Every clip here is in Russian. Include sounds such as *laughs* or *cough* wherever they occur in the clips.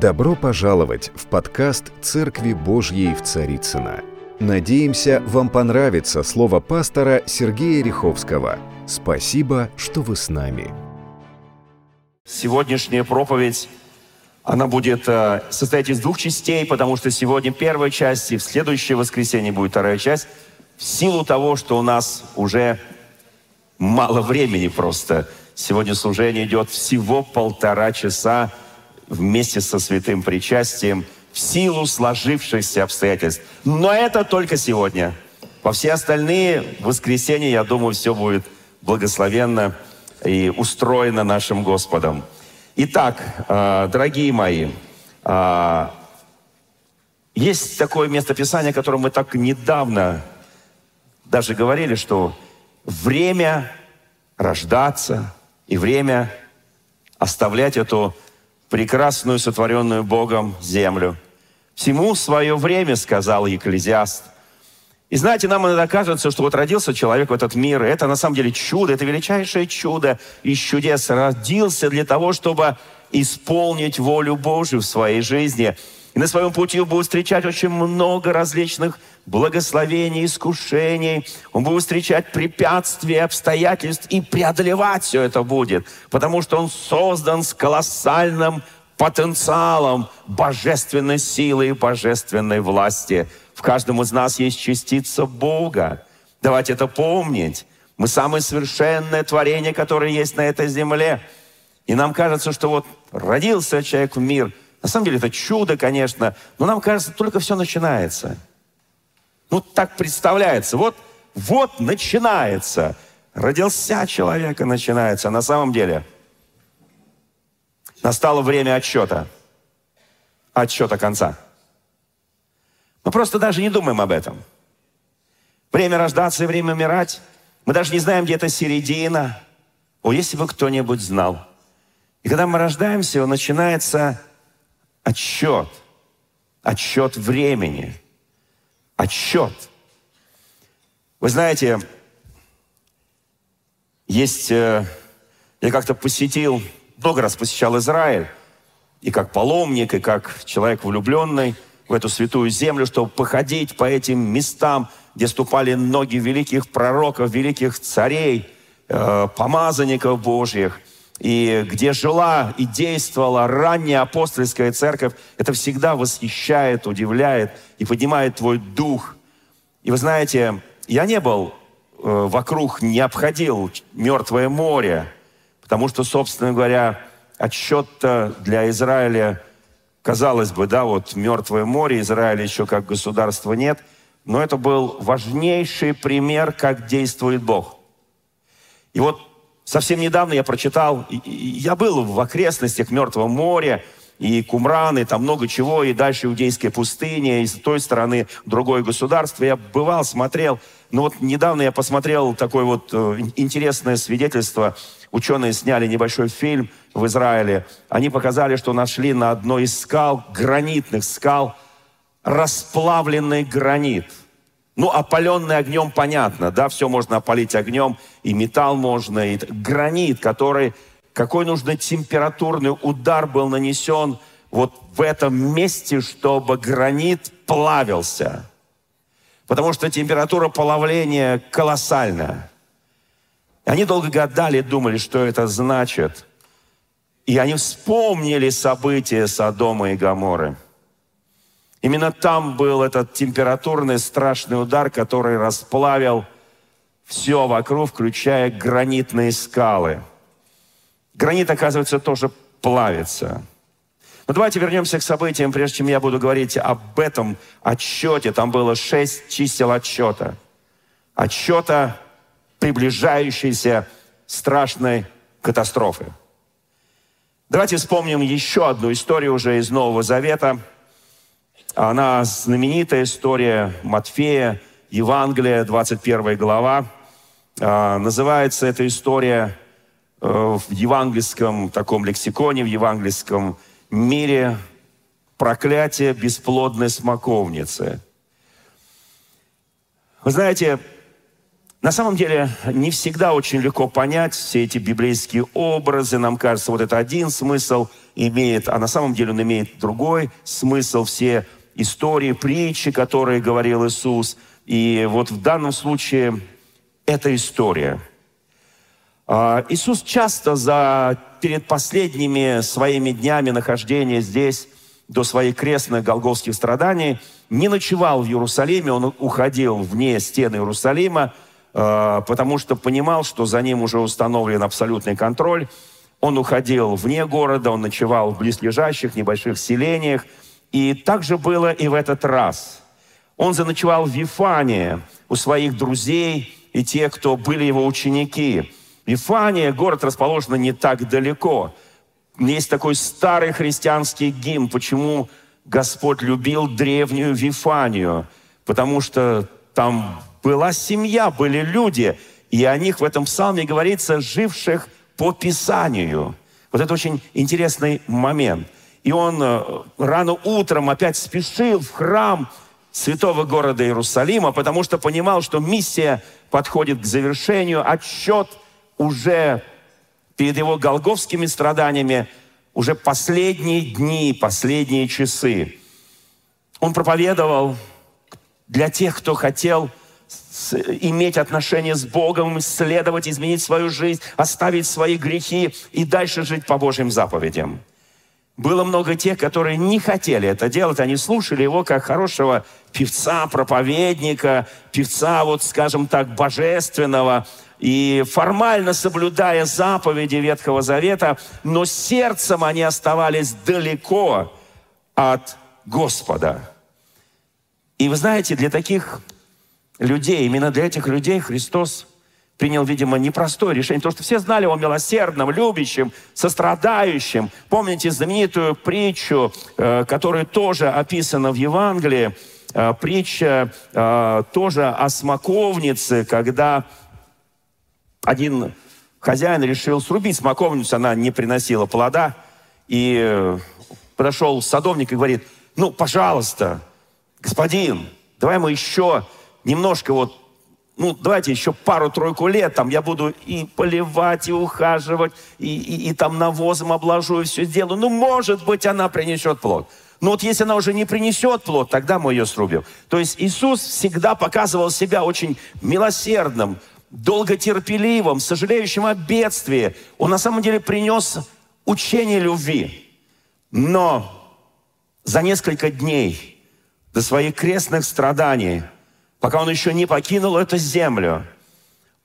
Добро пожаловать в подкаст «Церкви Божьей в Царицына. Надеемся, вам понравится слово пастора Сергея Риховского. Спасибо, что вы с нами. Сегодняшняя проповедь, она будет э, состоять из двух частей, потому что сегодня первая часть, и в следующее воскресенье будет вторая часть, в силу того, что у нас уже мало времени просто. Сегодня служение идет всего полтора часа, вместе со святым причастием в силу сложившихся обстоятельств. Но это только сегодня. По все остальные воскресенья, я думаю, все будет благословенно и устроено нашим Господом. Итак, э, дорогие мои, э, есть такое местописание, о котором мы так недавно даже говорили, что время рождаться и время оставлять эту прекрасную, сотворенную Богом землю. Всему свое время, сказал Екклезиаст. И знаете, нам иногда кажется, что вот родился человек в этот мир, это на самом деле чудо, это величайшее чудо из чудес. Родился для того, чтобы исполнить волю Божию в своей жизни. И на своем пути будет встречать очень много различных благословений, искушений. Он будет встречать препятствия, обстоятельств и преодолевать все это будет. Потому что он создан с колоссальным потенциалом божественной силы и божественной власти. В каждом из нас есть частица Бога. Давайте это помнить. Мы самое совершенное творение, которое есть на этой земле. И нам кажется, что вот родился человек в мир. На самом деле это чудо, конечно, но нам кажется, только все начинается – ну, так представляется. Вот, вот начинается. Родился человек и начинается. А на самом деле настало время отсчета. Отсчета конца. Мы просто даже не думаем об этом. Время рождаться и время умирать. Мы даже не знаем, где это середина. О, если бы кто-нибудь знал. И когда мы рождаемся, начинается отсчет. Отсчет времени отсчет. Вы знаете, есть, э, я как-то посетил, много раз посещал Израиль, и как паломник, и как человек влюбленный в эту святую землю, чтобы походить по этим местам, где ступали ноги великих пророков, великих царей, э, помазанников Божьих – и где жила и действовала ранняя апостольская церковь, это всегда восхищает, удивляет и поднимает твой дух. И вы знаете, я не был э, вокруг, не обходил Мертвое море, потому что, собственно говоря, отсчет-то для Израиля, казалось бы, да, вот Мертвое море, Израиля еще как государства нет, но это был важнейший пример, как действует Бог. И вот Совсем недавно я прочитал, я был в окрестностях Мертвого моря, и Кумран, и там много чего, и дальше Иудейская пустыня, и с той стороны другое государство. Я бывал, смотрел. Но вот недавно я посмотрел такое вот э, интересное свидетельство. Ученые сняли небольшой фильм в Израиле. Они показали, что нашли на одной из скал, гранитных скал, расплавленный гранит – ну, опаленный огнем понятно, да, все можно опалить огнем, и металл можно, и гранит, который, какой нужно температурный удар был нанесен вот в этом месте, чтобы гранит плавился. Потому что температура плавления колоссальная. Они долго гадали, думали, что это значит. И они вспомнили события Содома и Гаморы – Именно там был этот температурный страшный удар, который расплавил все вокруг, включая гранитные скалы. Гранит, оказывается, тоже плавится. Но давайте вернемся к событиям, прежде чем я буду говорить об этом отчете. Там было шесть чисел отчета. Отчета приближающейся страшной катастрофы. Давайте вспомним еще одну историю уже из Нового Завета – она знаменитая история Матфея, Евангелия, 21 глава. А, называется эта история э, в евангельском таком лексиконе, в евангельском мире проклятие бесплодной смоковницы. Вы знаете, На самом деле, не всегда очень легко понять все эти библейские образы. Нам кажется, вот это один смысл имеет, а на самом деле он имеет другой смысл. Все истории, притчи, которые говорил Иисус. И вот в данном случае это история. А, Иисус часто за, перед последними своими днями нахождения здесь, до своих крестных голговских страданий, не ночевал в Иерусалиме, он уходил вне стены Иерусалима, а, потому что понимал, что за ним уже установлен абсолютный контроль. Он уходил вне города, он ночевал в близлежащих небольших селениях. И так же было и в этот раз. Он заночевал в Вифане у своих друзей и тех, кто были его ученики. Вифания, город расположен не так далеко. Есть такой старый христианский гимн, почему Господь любил древнюю Вифанию. Потому что там была семья, были люди, и о них в этом псалме говорится, живших по Писанию. Вот это очень интересный момент. И он э, рано утром опять спешил в храм святого города Иерусалима, потому что понимал, что миссия подходит к завершению, отсчет уже перед его голговскими страданиями, уже последние дни, последние часы. Он проповедовал для тех, кто хотел иметь отношения с Богом, исследовать, изменить свою жизнь, оставить свои грехи и дальше жить по Божьим заповедям. Было много тех, которые не хотели это делать, они слушали его как хорошего певца, проповедника, певца, вот скажем так, божественного, и формально соблюдая заповеди Ветхого Завета, но сердцем они оставались далеко от Господа. И вы знаете, для таких людей, именно для этих людей Христос принял, видимо, непростое решение, потому что все знали о милосердном, любящем, сострадающем. Помните знаменитую притчу, э, которая тоже описана в Евангелии, э, притча э, тоже о смоковнице, когда один хозяин решил срубить смоковницу, она не приносила плода, и подошел садовник и говорит, ну, пожалуйста, господин, давай мы еще немножко вот, ну, давайте еще пару-тройку лет, там я буду и поливать, и ухаживать, и, и, и там навозом обложу, и все сделаю. Ну, может быть, она принесет плод. Но вот если она уже не принесет плод, тогда мы ее срубим. То есть Иисус всегда показывал себя очень милосердным, долготерпеливым, сожалеющим о бедствии. Он на самом деле принес учение любви. Но за несколько дней до своих крестных страданий – пока он еще не покинул эту землю,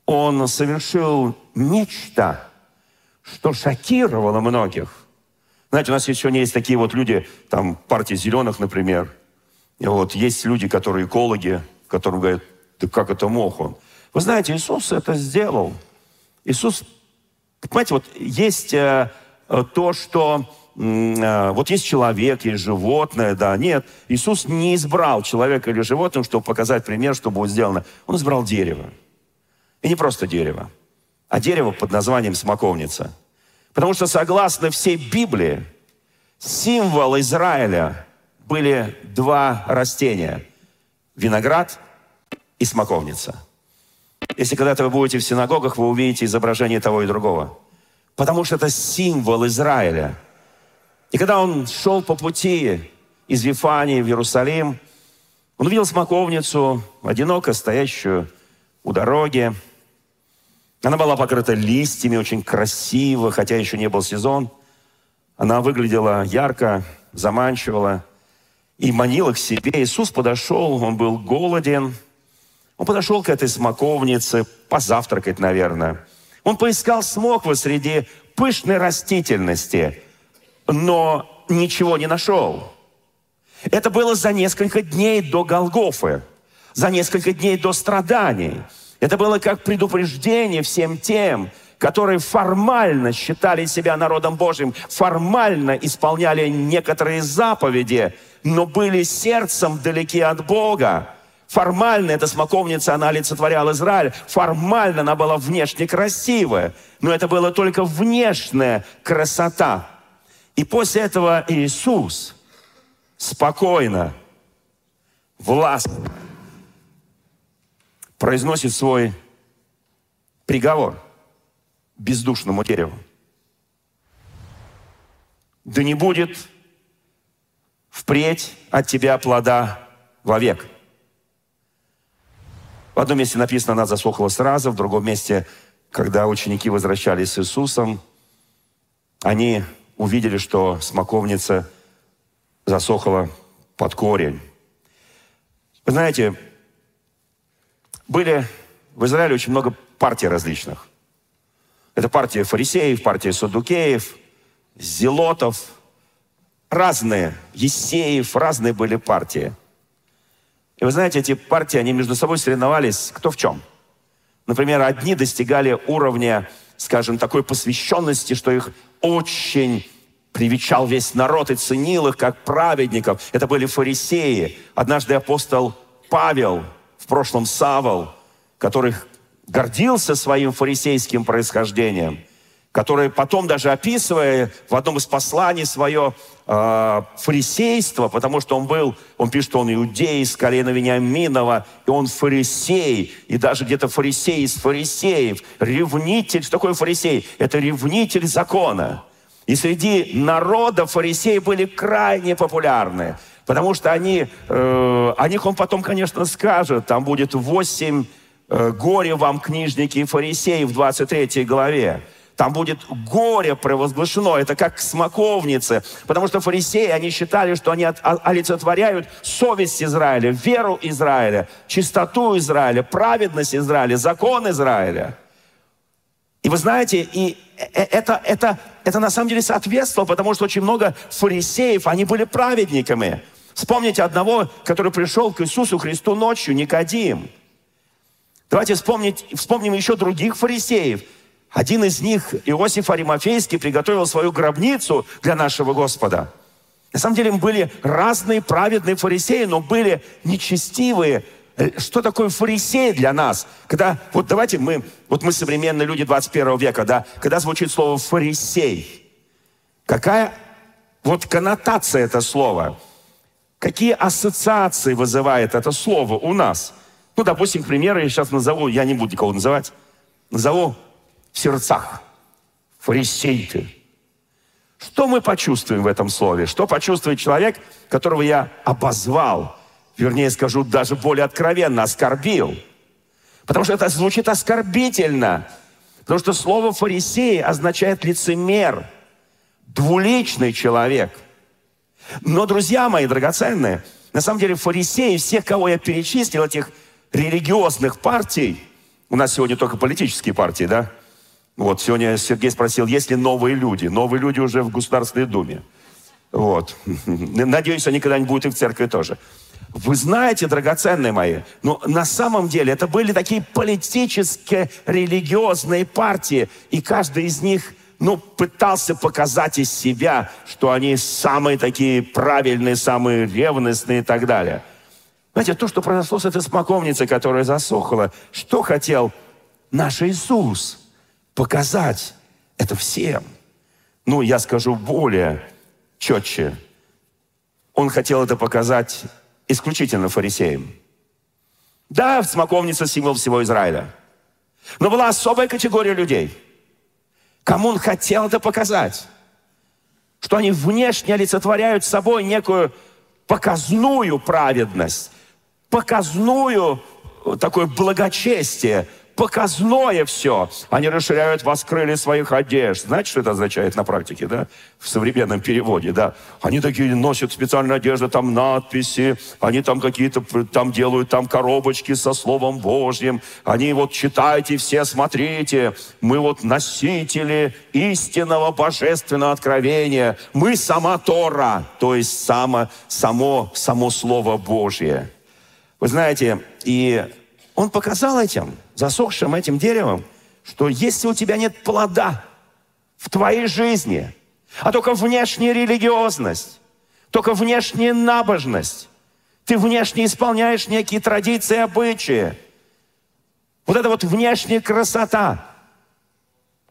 он совершил нечто, что шокировало многих. Знаете, у нас сегодня есть такие вот люди, там, партия зеленых, например. И вот есть люди, которые экологи, которым говорят, да как это мог он? Вы знаете, Иисус это сделал. Иисус, понимаете, вот есть э, то, что вот есть человек, есть животное, да, нет. Иисус не избрал человека или животное, чтобы показать пример, что будет сделано. Он избрал дерево. И не просто дерево, а дерево под названием смоковница. Потому что согласно всей Библии, символ Израиля были два растения. Виноград и смоковница. Если когда-то вы будете в синагогах, вы увидите изображение того и другого. Потому что это символ Израиля – и когда он шел по пути из Вифании в Иерусалим, он увидел смоковницу, одиноко стоящую у дороги. Она была покрыта листьями, очень красиво, хотя еще не был сезон. Она выглядела ярко, заманчиво и манила к себе. Иисус подошел, он был голоден. Он подошел к этой смоковнице, позавтракать, наверное. Он поискал смоквы среди пышной растительности – но ничего не нашел. Это было за несколько дней до Голгофы, за несколько дней до страданий. Это было как предупреждение всем тем, которые формально считали себя народом Божьим, формально исполняли некоторые заповеди, но были сердцем далеки от Бога. Формально эта смоковница, она олицетворяла Израиль. Формально она была внешне красивая. Но это была только внешняя красота. И после этого Иисус спокойно, властно произносит свой приговор бездушному дереву. Да не будет впредь от тебя плода вовек. В одном месте написано, она засохла сразу, в другом месте, когда ученики возвращались с Иисусом, они увидели, что смоковница засохла под корень. Вы знаете, были в Израиле очень много партий различных. Это партия фарисеев, партия садукеев, зелотов, разные, Есеев, разные были партии. И вы знаете, эти партии, они между собой соревновались кто в чем. Например, одни достигали уровня, скажем, такой посвященности, что их очень привечал весь народ и ценил их как праведников. Это были фарисеи. Однажды апостол Павел, в прошлом Савол, который гордился своим фарисейским происхождением, который потом даже описывая в одном из посланий свое э, фарисейство, потому что он был, он пишет, что он иудей из колена Вениаминова, и он фарисей, и даже где-то фарисей из фарисеев, ревнитель. Что такое фарисей? Это ревнитель закона. И среди народа фарисеи были крайне популярны, потому что они, э, о них он потом, конечно, скажет, там будет восемь э, «Горе вам, книжники и фарисеи» в 23 главе. Там будет горе провозглашено. Это как смоковницы. Потому что фарисеи, они считали, что они олицетворяют совесть Израиля, веру Израиля, чистоту Израиля, праведность Израиля, закон Израиля. И вы знаете, и э, э, это, это, это на самом деле соответствовало, потому что очень много фарисеев, они были праведниками. Вспомните одного, который пришел к Иисусу Христу ночью, Никодим. Давайте вспомнить, вспомним еще других фарисеев. Один из них, Иосиф Аримафейский, приготовил свою гробницу для нашего Господа. На самом деле были разные праведные фарисеи, но были нечестивые, Э, что такое фарисей для нас? Когда, вот давайте мы, вот мы современные люди 21 века, да, когда звучит слово фарисей, какая вот коннотация это слово? Какие ассоциации вызывает это слово у нас? Ну, допустим, к примеру, я сейчас назову, я не буду никого называть, назову в сердцах. Фарисей ты. Что мы почувствуем в этом слове? Что почувствует человек, которого я обозвал? вернее скажу, даже более откровенно, оскорбил. Потому что это звучит оскорбительно. Потому что слово «фарисей» означает лицемер, двуличный человек. Но, друзья мои драгоценные, на самом деле фарисеи, всех, кого я перечислил, этих религиозных партий, у нас сегодня только политические партии, да? Вот, сегодня Сергей спросил, есть ли новые люди? Новые люди уже в Государственной Думе. Вот. *laughs* Надеюсь, они когда-нибудь будут и в церкви тоже. Вы знаете, драгоценные мои, но на самом деле это были такие политические, религиозные партии, и каждый из них ну, пытался показать из себя, что они самые такие правильные, самые ревностные и так далее. Знаете, то, что произошло с этой смоковницей, которая засохла, что хотел наш Иисус показать это всем? Ну, я скажу более четче. Он хотел это показать исключительно фарисеям. Да, смоковница – символ всего Израиля. Но была особая категория людей, кому он хотел это показать. Что они внешне олицетворяют собой некую показную праведность, показную такое благочестие, показное все. Они расширяют вас своих одежд. Знаете, что это означает на практике, да? В современном переводе, да? Они такие носят специальную одежду, там надписи, они там какие-то, там делают там коробочки со Словом Божьим. Они вот читайте все, смотрите. Мы вот носители истинного божественного откровения. Мы сама Тора, то есть само, само, само Слово Божье. Вы знаете, и он показал этим, засохшим этим деревом, что если у тебя нет плода в твоей жизни, а только внешняя религиозность, только внешняя набожность, ты внешне исполняешь некие традиции, обычаи, вот эта вот внешняя красота,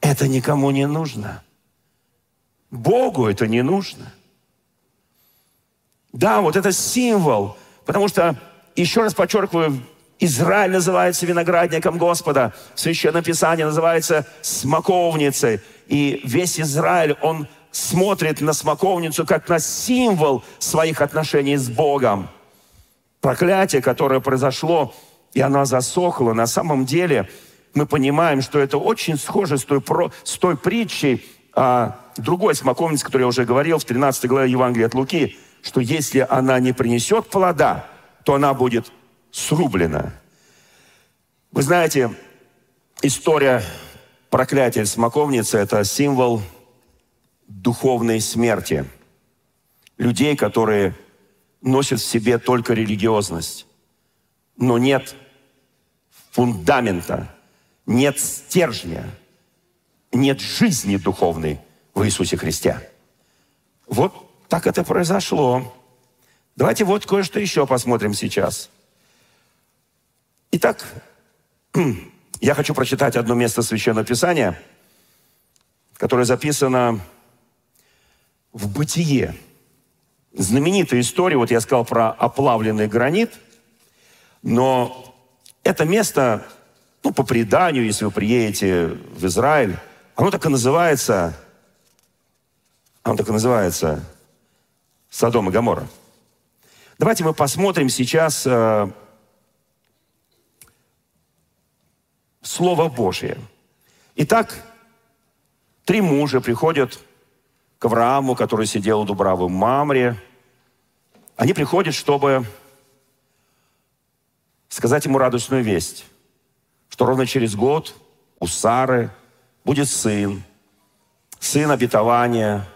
это никому не нужно. Богу это не нужно. Да, вот это символ, потому что, еще раз подчеркиваю, Израиль называется виноградником Господа. Священное Писание называется смоковницей. И весь Израиль, он смотрит на смоковницу как на символ своих отношений с Богом. Проклятие, которое произошло, и оно засохло, на самом деле мы понимаем, что это очень схоже с той, с той притчей, а, другой смоковницы, которую я уже говорил в 13 главе Евангелия от Луки, что если она не принесет плода, то она будет срублена. Вы знаете, история проклятия смоковницы – это символ духовной смерти. Людей, которые носят в себе только религиозность, но нет фундамента, нет стержня, нет жизни духовной в Иисусе Христе. Вот так это произошло. Давайте вот кое-что еще посмотрим сейчас. Итак, *clears throat* я хочу прочитать одно место Священного Писания, которое записано в Бытие. Знаменитая история, вот я сказал про оплавленный гранит, но это место, ну, по преданию, если вы приедете в Израиль, оно так и называется, оно так и называется Содом и Гамора. Давайте мы посмотрим сейчас э, Слово Божие. Итак, три мужа приходят к Аврааму, который сидел у Дубравы Мамре. Они приходят, чтобы сказать ему радостную весть, что ровно через год у Сары будет сын, сын обетования,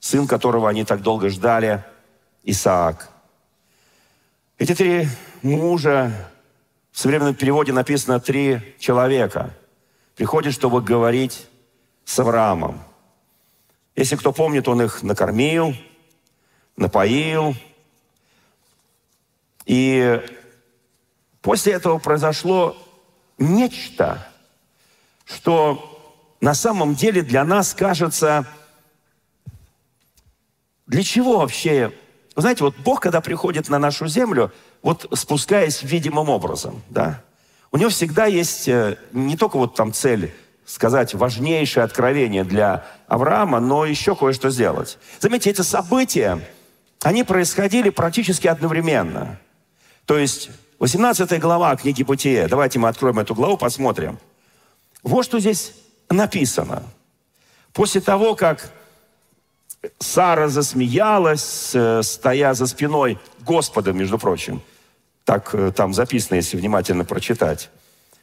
сын, которого они так долго ждали, Исаак. Эти три мужа, в современном переводе написано «три человека», приходят, чтобы говорить с Авраамом. Если кто помнит, он их накормил, напоил. И после этого произошло нечто, что на самом деле для нас кажется, для чего вообще вы знаете, вот Бог, когда приходит на нашу землю, вот спускаясь видимым образом, да, у него всегда есть э, не только вот там цель сказать важнейшее откровение для Авраама, но еще кое-что сделать. Заметьте, эти события, они происходили практически одновременно. То есть 18 глава книги Бытия, давайте мы откроем эту главу, посмотрим. Вот что здесь написано. После того, как Сара засмеялась, э, стоя за спиной Господа, между прочим. Так э, там записано, если внимательно прочитать.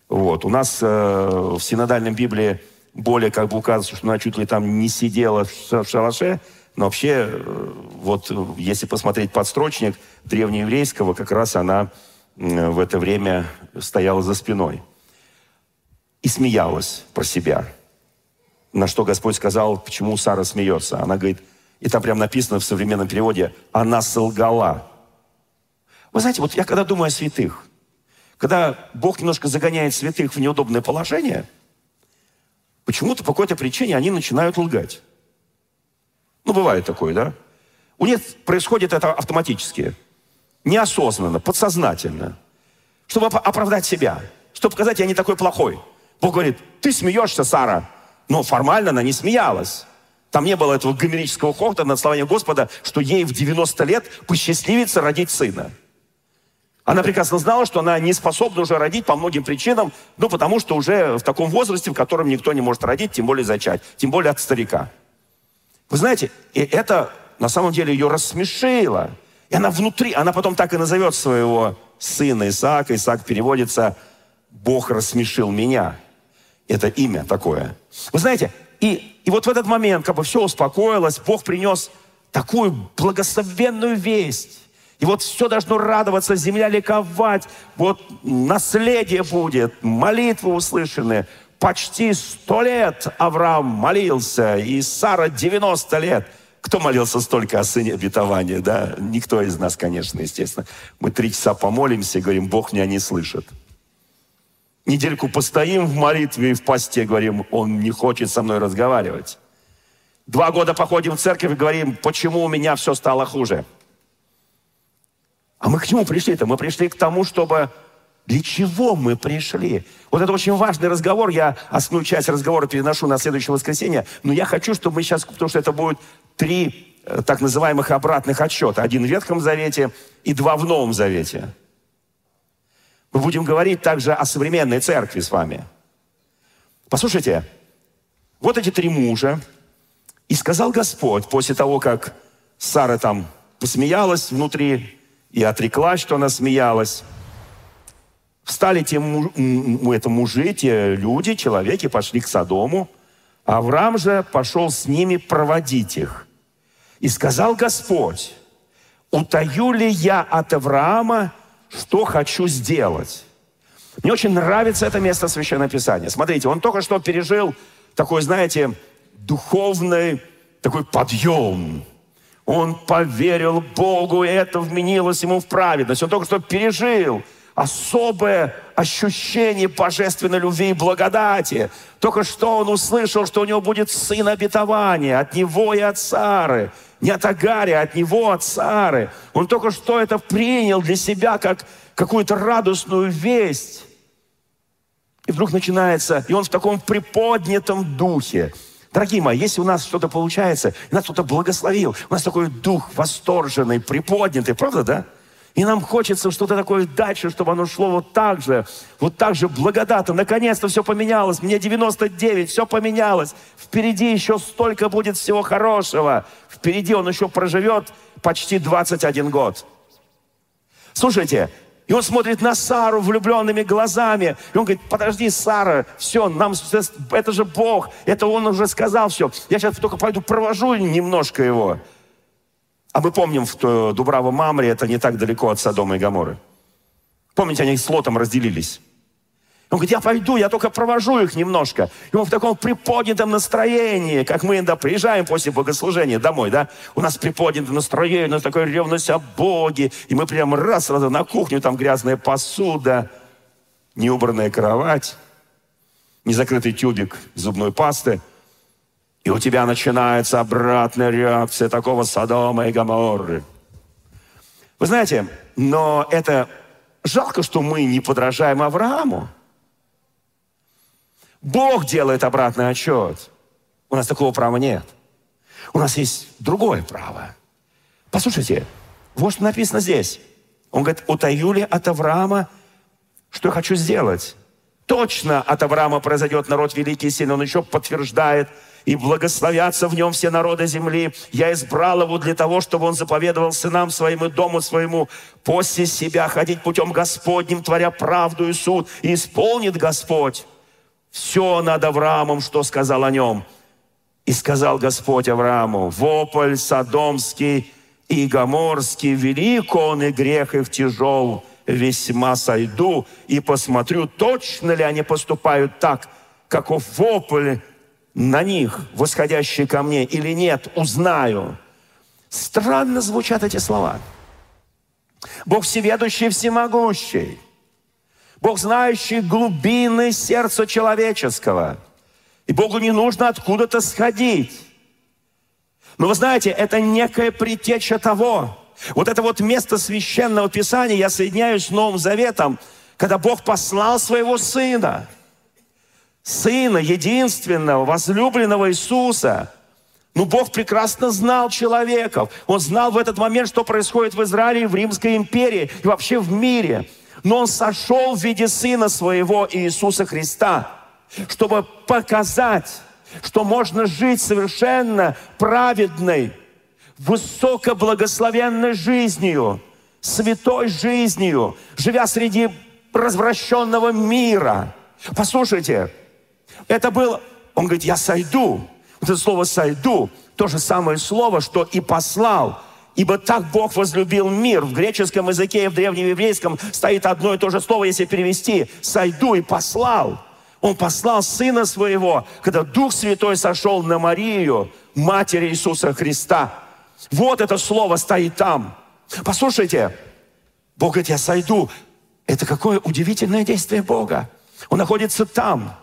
Вот. У нас э, в синодальном Библии более как бы указывается, что она чуть ли там не сидела в шалаше, но вообще, э, вот если посмотреть подстрочник древнееврейского, как раз она в это время стояла за спиной и смеялась про себя. На что Господь сказал, почему Сара смеется. Она говорит, и там прям написано в современном переводе, она солгала. Вы знаете, вот я когда думаю о святых, когда Бог немножко загоняет святых в неудобное положение, почему-то по какой-то причине они начинают лгать. Ну, бывает такое, да? У них происходит это автоматически, неосознанно, подсознательно, чтобы оправдать себя, чтобы показать, я не такой плохой. Бог говорит, ты смеешься, Сара, но формально она не смеялась. Там не было этого гомерического хохота над словами Господа, что ей в 90 лет посчастливится родить сына. Она прекрасно знала, что она не способна уже родить по многим причинам, ну, потому что уже в таком возрасте, в котором никто не может родить, тем более зачать, тем более от старика. Вы знаете, и это на самом деле ее рассмешило. И она внутри, она потом так и назовет своего сына Исаака. Исаак переводится «Бог рассмешил меня». Это имя такое. Вы знаете, и, и вот в этот момент, как бы все успокоилось, Бог принес такую благословенную весть. И вот все должно радоваться, земля ликовать. Вот наследие будет, молитвы услышаны. Почти сто лет Авраам молился, и Сара 90 лет. Кто молился столько о сыне обетования, да? Никто из нас, конечно, естественно. Мы три часа помолимся и говорим, Бог меня не слышит недельку постоим в молитве и в посте, говорим, он не хочет со мной разговаривать. Два года походим в церковь и говорим, почему у меня все стало хуже. А мы к чему пришли-то? Мы пришли к тому, чтобы Для чего мы пришли? Вот это очень важный разговор. Я основную часть разговора переношу на следующее воскресенье. Но я хочу, чтобы мы сейчас, потому что это будет три э, так называемых обратных отчета. Один в Ветхом Завете и два в Новом Завете. Мы будем говорить также о современной церкви с вами. Послушайте, вот эти три мужа. И сказал Господь после того, как Сара там посмеялась внутри и отреклась, что она смеялась. Встали те это мужи, те люди, человеки, пошли к Содому. Авраам же пошел с ними проводить их. И сказал Господь, утаю ли я от Авраама, что хочу сделать? Мне очень нравится это место Священного Писания. Смотрите, он только что пережил такой, знаете, духовный такой подъем. Он поверил Богу, и это вменилось ему в праведность. Он только что пережил особое ощущение божественной любви и благодати. Только что он услышал, что у него будет сын обетования от него и от Сары. Не от Агари, а от него, от Сары. Он только что это принял для себя как какую-то радостную весть. И вдруг начинается, и он в таком приподнятом духе. Дорогие мои, если у нас что-то получается, нас кто-то благословил, у нас такой дух восторженный, приподнятый, правда, да? И нам хочется что-то такое дальше, чтобы оно шло вот так же, вот так же благодатно. Наконец-то все поменялось. Мне 99, все поменялось. Впереди еще столько будет всего хорошего. Впереди он еще проживет почти 21 год. Слушайте, и он смотрит на Сару влюбленными глазами. И он говорит, подожди, Сара, все, нам, это же Бог. Это он уже сказал все. Я сейчас только пойду провожу немножко его. А мы помним, в Дубраво Мамре это не так далеко от Содома и Гаморы. Помните, они с Лотом разделились. Он говорит, я пойду, я только провожу их немножко. И он в таком приподнятом настроении, как мы иногда приезжаем после богослужения домой, да? У нас приподнятое настроение, у нас такая ревность о Боге. И мы прям раз сразу на кухню, там грязная посуда, неубранная кровать, незакрытый тюбик зубной пасты – и у тебя начинается обратная реакция такого Содома и Гаморры. Вы знаете, но это жалко, что мы не подражаем Аврааму. Бог делает обратный отчет. У нас такого права нет. У нас есть другое право. Послушайте, вот что написано здесь. Он говорит, утаю ли от Авраама, что я хочу сделать? Точно от Авраама произойдет народ великий и сильный. Он еще подтверждает – и благословятся в нем все народы земли. Я избрал его для того, чтобы он заповедовал сынам своим и дому своему после себя ходить путем Господним, творя правду и суд, и исполнит Господь все над Авраамом, что сказал о нем. И сказал Господь Аврааму, вопль Содомский и Гоморский, велик он и грех их тяжел, весьма сойду и посмотрю, точно ли они поступают так, каков вопль на них, восходящие ко мне, или нет, узнаю. Странно звучат эти слова. Бог всеведущий, всемогущий. Бог, знающий глубины сердца человеческого. И Богу не нужно откуда-то сходить. Но вы знаете, это некая предтеча того. Вот это вот место священного Писания, я соединяюсь с Новым Заветом, когда Бог послал своего Сына – Сына, единственного, возлюбленного Иисуса. Но Бог прекрасно знал человеков. Он знал в этот момент, что происходит в Израиле, в Римской империи и вообще в мире. Но Он сошел в виде Сына Своего Иисуса Христа, чтобы показать, что можно жить совершенно праведной, высокоблагословенной жизнью, святой жизнью, живя среди развращенного мира. Послушайте, это было, он говорит, я сойду. Вот это слово «сойду» то же самое слово, что и послал. Ибо так Бог возлюбил мир. В греческом языке и в древнееврейском стоит одно и то же слово, если перевести «сойду» и «послал». Он послал Сына Своего, когда Дух Святой сошел на Марию, Матери Иисуса Христа. Вот это слово стоит там. Послушайте, Бог говорит, я сойду. Это какое удивительное действие Бога. Он находится там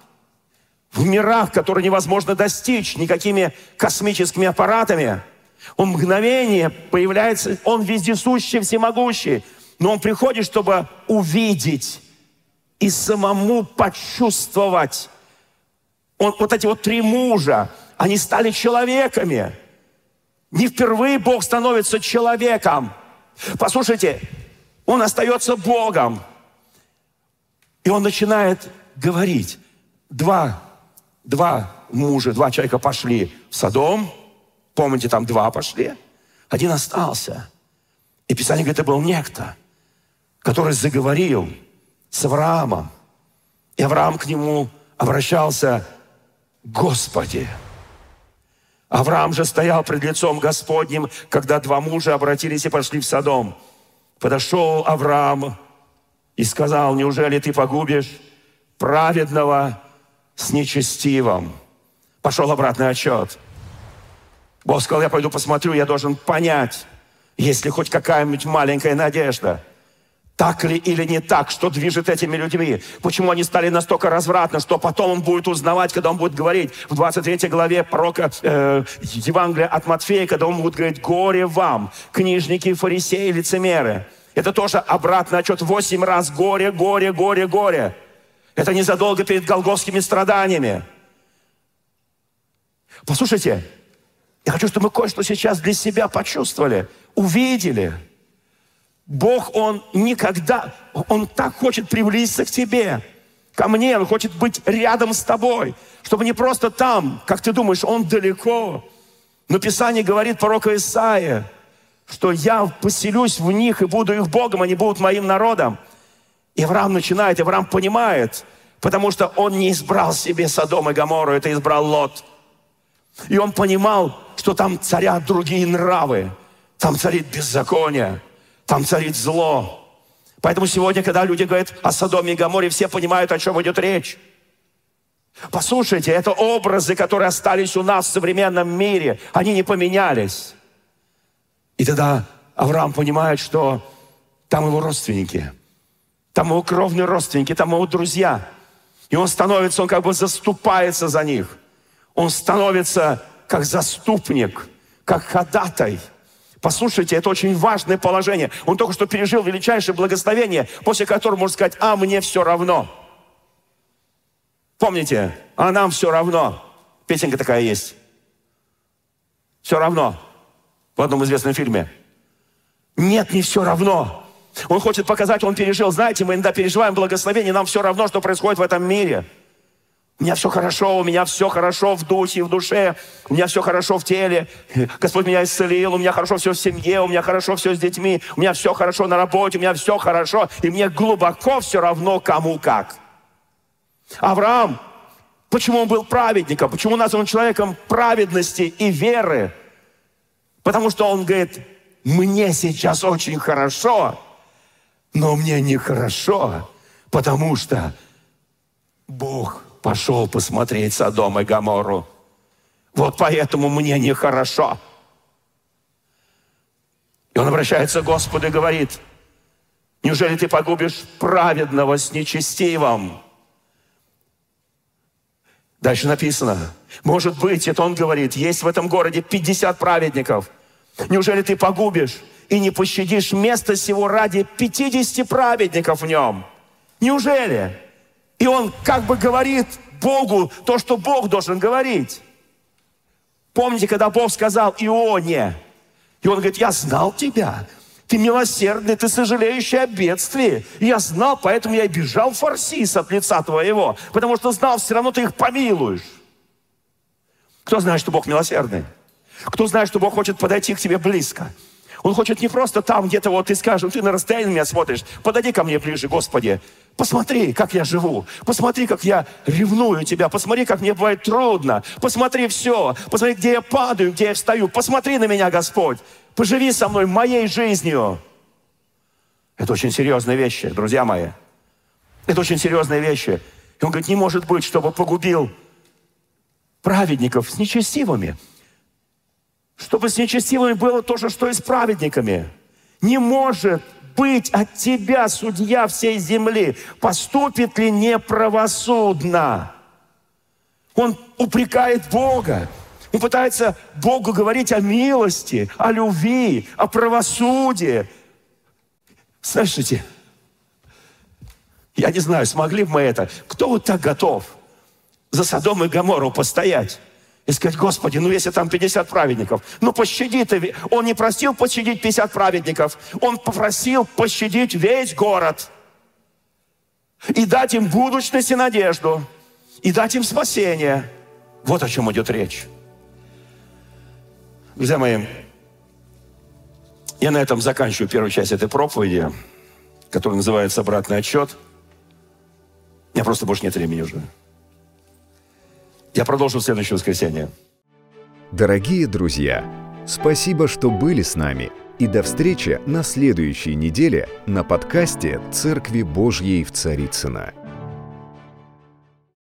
в мирах, которые невозможно достичь никакими космическими аппаратами. Он мгновение появляется, он вездесущий, всемогущий. Но он приходит, чтобы увидеть и самому почувствовать. Он, вот эти вот три мужа, они стали человеками. Не впервые Бог становится человеком. Послушайте, Он остается Богом. И Он начинает говорить. Два, два мужа, два человека пошли в Содом. Помните, там два пошли. Один остался. И Писание говорит, это был некто, который заговорил с Авраамом. И Авраам к нему обращался, Господи. Авраам же стоял пред лицом Господним, когда два мужа обратились и пошли в Содом. Подошел Авраам и сказал, неужели ты погубишь праведного с нечестивым? Пошел обратный отчет. Бог сказал, я пойду посмотрю, я должен понять, есть ли хоть какая-нибудь маленькая надежда. Так ли или не так, что движет этими людьми? Почему они стали настолько развратны, что потом он будет узнавать, когда он будет говорить в 23 главе пророка э, Евангелия от Матфея, когда он будет говорить «Горе вам, книжники, фарисеи, лицемеры». Это тоже обратный отчет. Восемь раз горе, горе, горе, горе. Это незадолго перед голгофскими страданиями. Послушайте, я хочу, чтобы мы кое-что сейчас для себя почувствовали, увидели – Бог, Он никогда, Он так хочет приблизиться к тебе, ко мне, Он хочет быть рядом с тобой, чтобы не просто там, как ты думаешь, Он далеко. Но Писание говорит пророка Исаия, что я поселюсь в них и буду их Богом, они будут моим народом. И Авраам начинает, Авраам понимает, потому что он не избрал себе Содом и Гамору, это избрал Лот. И он понимал, что там царят другие нравы, там царит беззаконие. Там царит зло. Поэтому сегодня, когда люди говорят о Содоме и Гаморе, все понимают, о чем идет речь. Послушайте, это образы, которые остались у нас в современном мире. Они не поменялись. И тогда Авраам понимает, что там его родственники, там его кровные родственники, там его друзья. И он становится, он как бы заступается за них. Он становится как заступник, как ходатай – Послушайте, это очень важное положение. Он только что пережил величайшее благословение, после которого можно сказать, а мне все равно. Помните, а нам все равно. Песенка такая есть. Все равно. В одном известном фильме. Нет, не все равно. Он хочет показать, он пережил. Знаете, мы иногда переживаем благословение, нам все равно, что происходит в этом мире – у меня все хорошо, у меня все хорошо в духе, в душе, у меня все хорошо в теле. Господь меня исцелил, у меня хорошо все в семье, у меня хорошо все с детьми, у меня все хорошо на работе, у меня все хорошо, и мне глубоко все равно, кому как. Авраам, почему он был праведником? Почему назван человеком праведности и веры? Потому что он говорит, мне сейчас очень хорошо, но мне нехорошо, потому что Бог пошел посмотреть Содом и Гамору. Вот поэтому мне нехорошо. И он обращается к Господу и говорит, неужели ты погубишь праведного с нечестивым? Дальше написано, может быть, это он говорит, есть в этом городе 50 праведников. Неужели ты погубишь и не пощадишь место сего ради 50 праведников в нем? Неужели? И он как бы говорит Богу то, что Бог должен говорить. Помните, когда Бог сказал Ионе, и он говорит, я знал тебя, ты милосердный, ты сожалеющий о бедствии. Я знал, поэтому я и бежал в Фарсис от лица твоего, потому что знал, все равно ты их помилуешь. Кто знает, что Бог милосердный? Кто знает, что Бог хочет подойти к тебе близко? Он хочет не просто там где-то вот ты скажешь, ты на расстоянии меня смотришь, подойди ко мне ближе, Господи. Посмотри, как я живу. Посмотри, как я ревную тебя. Посмотри, как мне бывает трудно. Посмотри все. Посмотри, где я падаю, где я встаю. Посмотри на меня, Господь. Поживи со мной моей жизнью. Это очень серьезные вещи, друзья мои. Это очень серьезные вещи. И он говорит, не может быть, чтобы погубил праведников с нечестивыми чтобы с нечестивыми было то же, что и с праведниками. Не может быть от тебя, судья всей земли, поступит ли неправосудно. Он упрекает Бога. Он пытается Богу говорить о милости, о любви, о правосудии. Слышите? Я не знаю, смогли бы мы это. Кто вот так готов за Содом и Гоморру постоять? И сказать, Господи, ну если там 50 праведников, ну пощади ты. Он не просил пощадить 50 праведников. Он попросил пощадить весь город. И дать им будущность и надежду. И дать им спасение. Вот о чем идет речь. Друзья мои, я на этом заканчиваю первую часть этой проповеди, которая называется «Обратный отчет». У меня просто больше нет времени уже. Я продолжу в следующее воскресенье. Дорогие друзья, спасибо, что были с нами. И до встречи на следующей неделе на подкасте «Церкви Божьей в Царицына.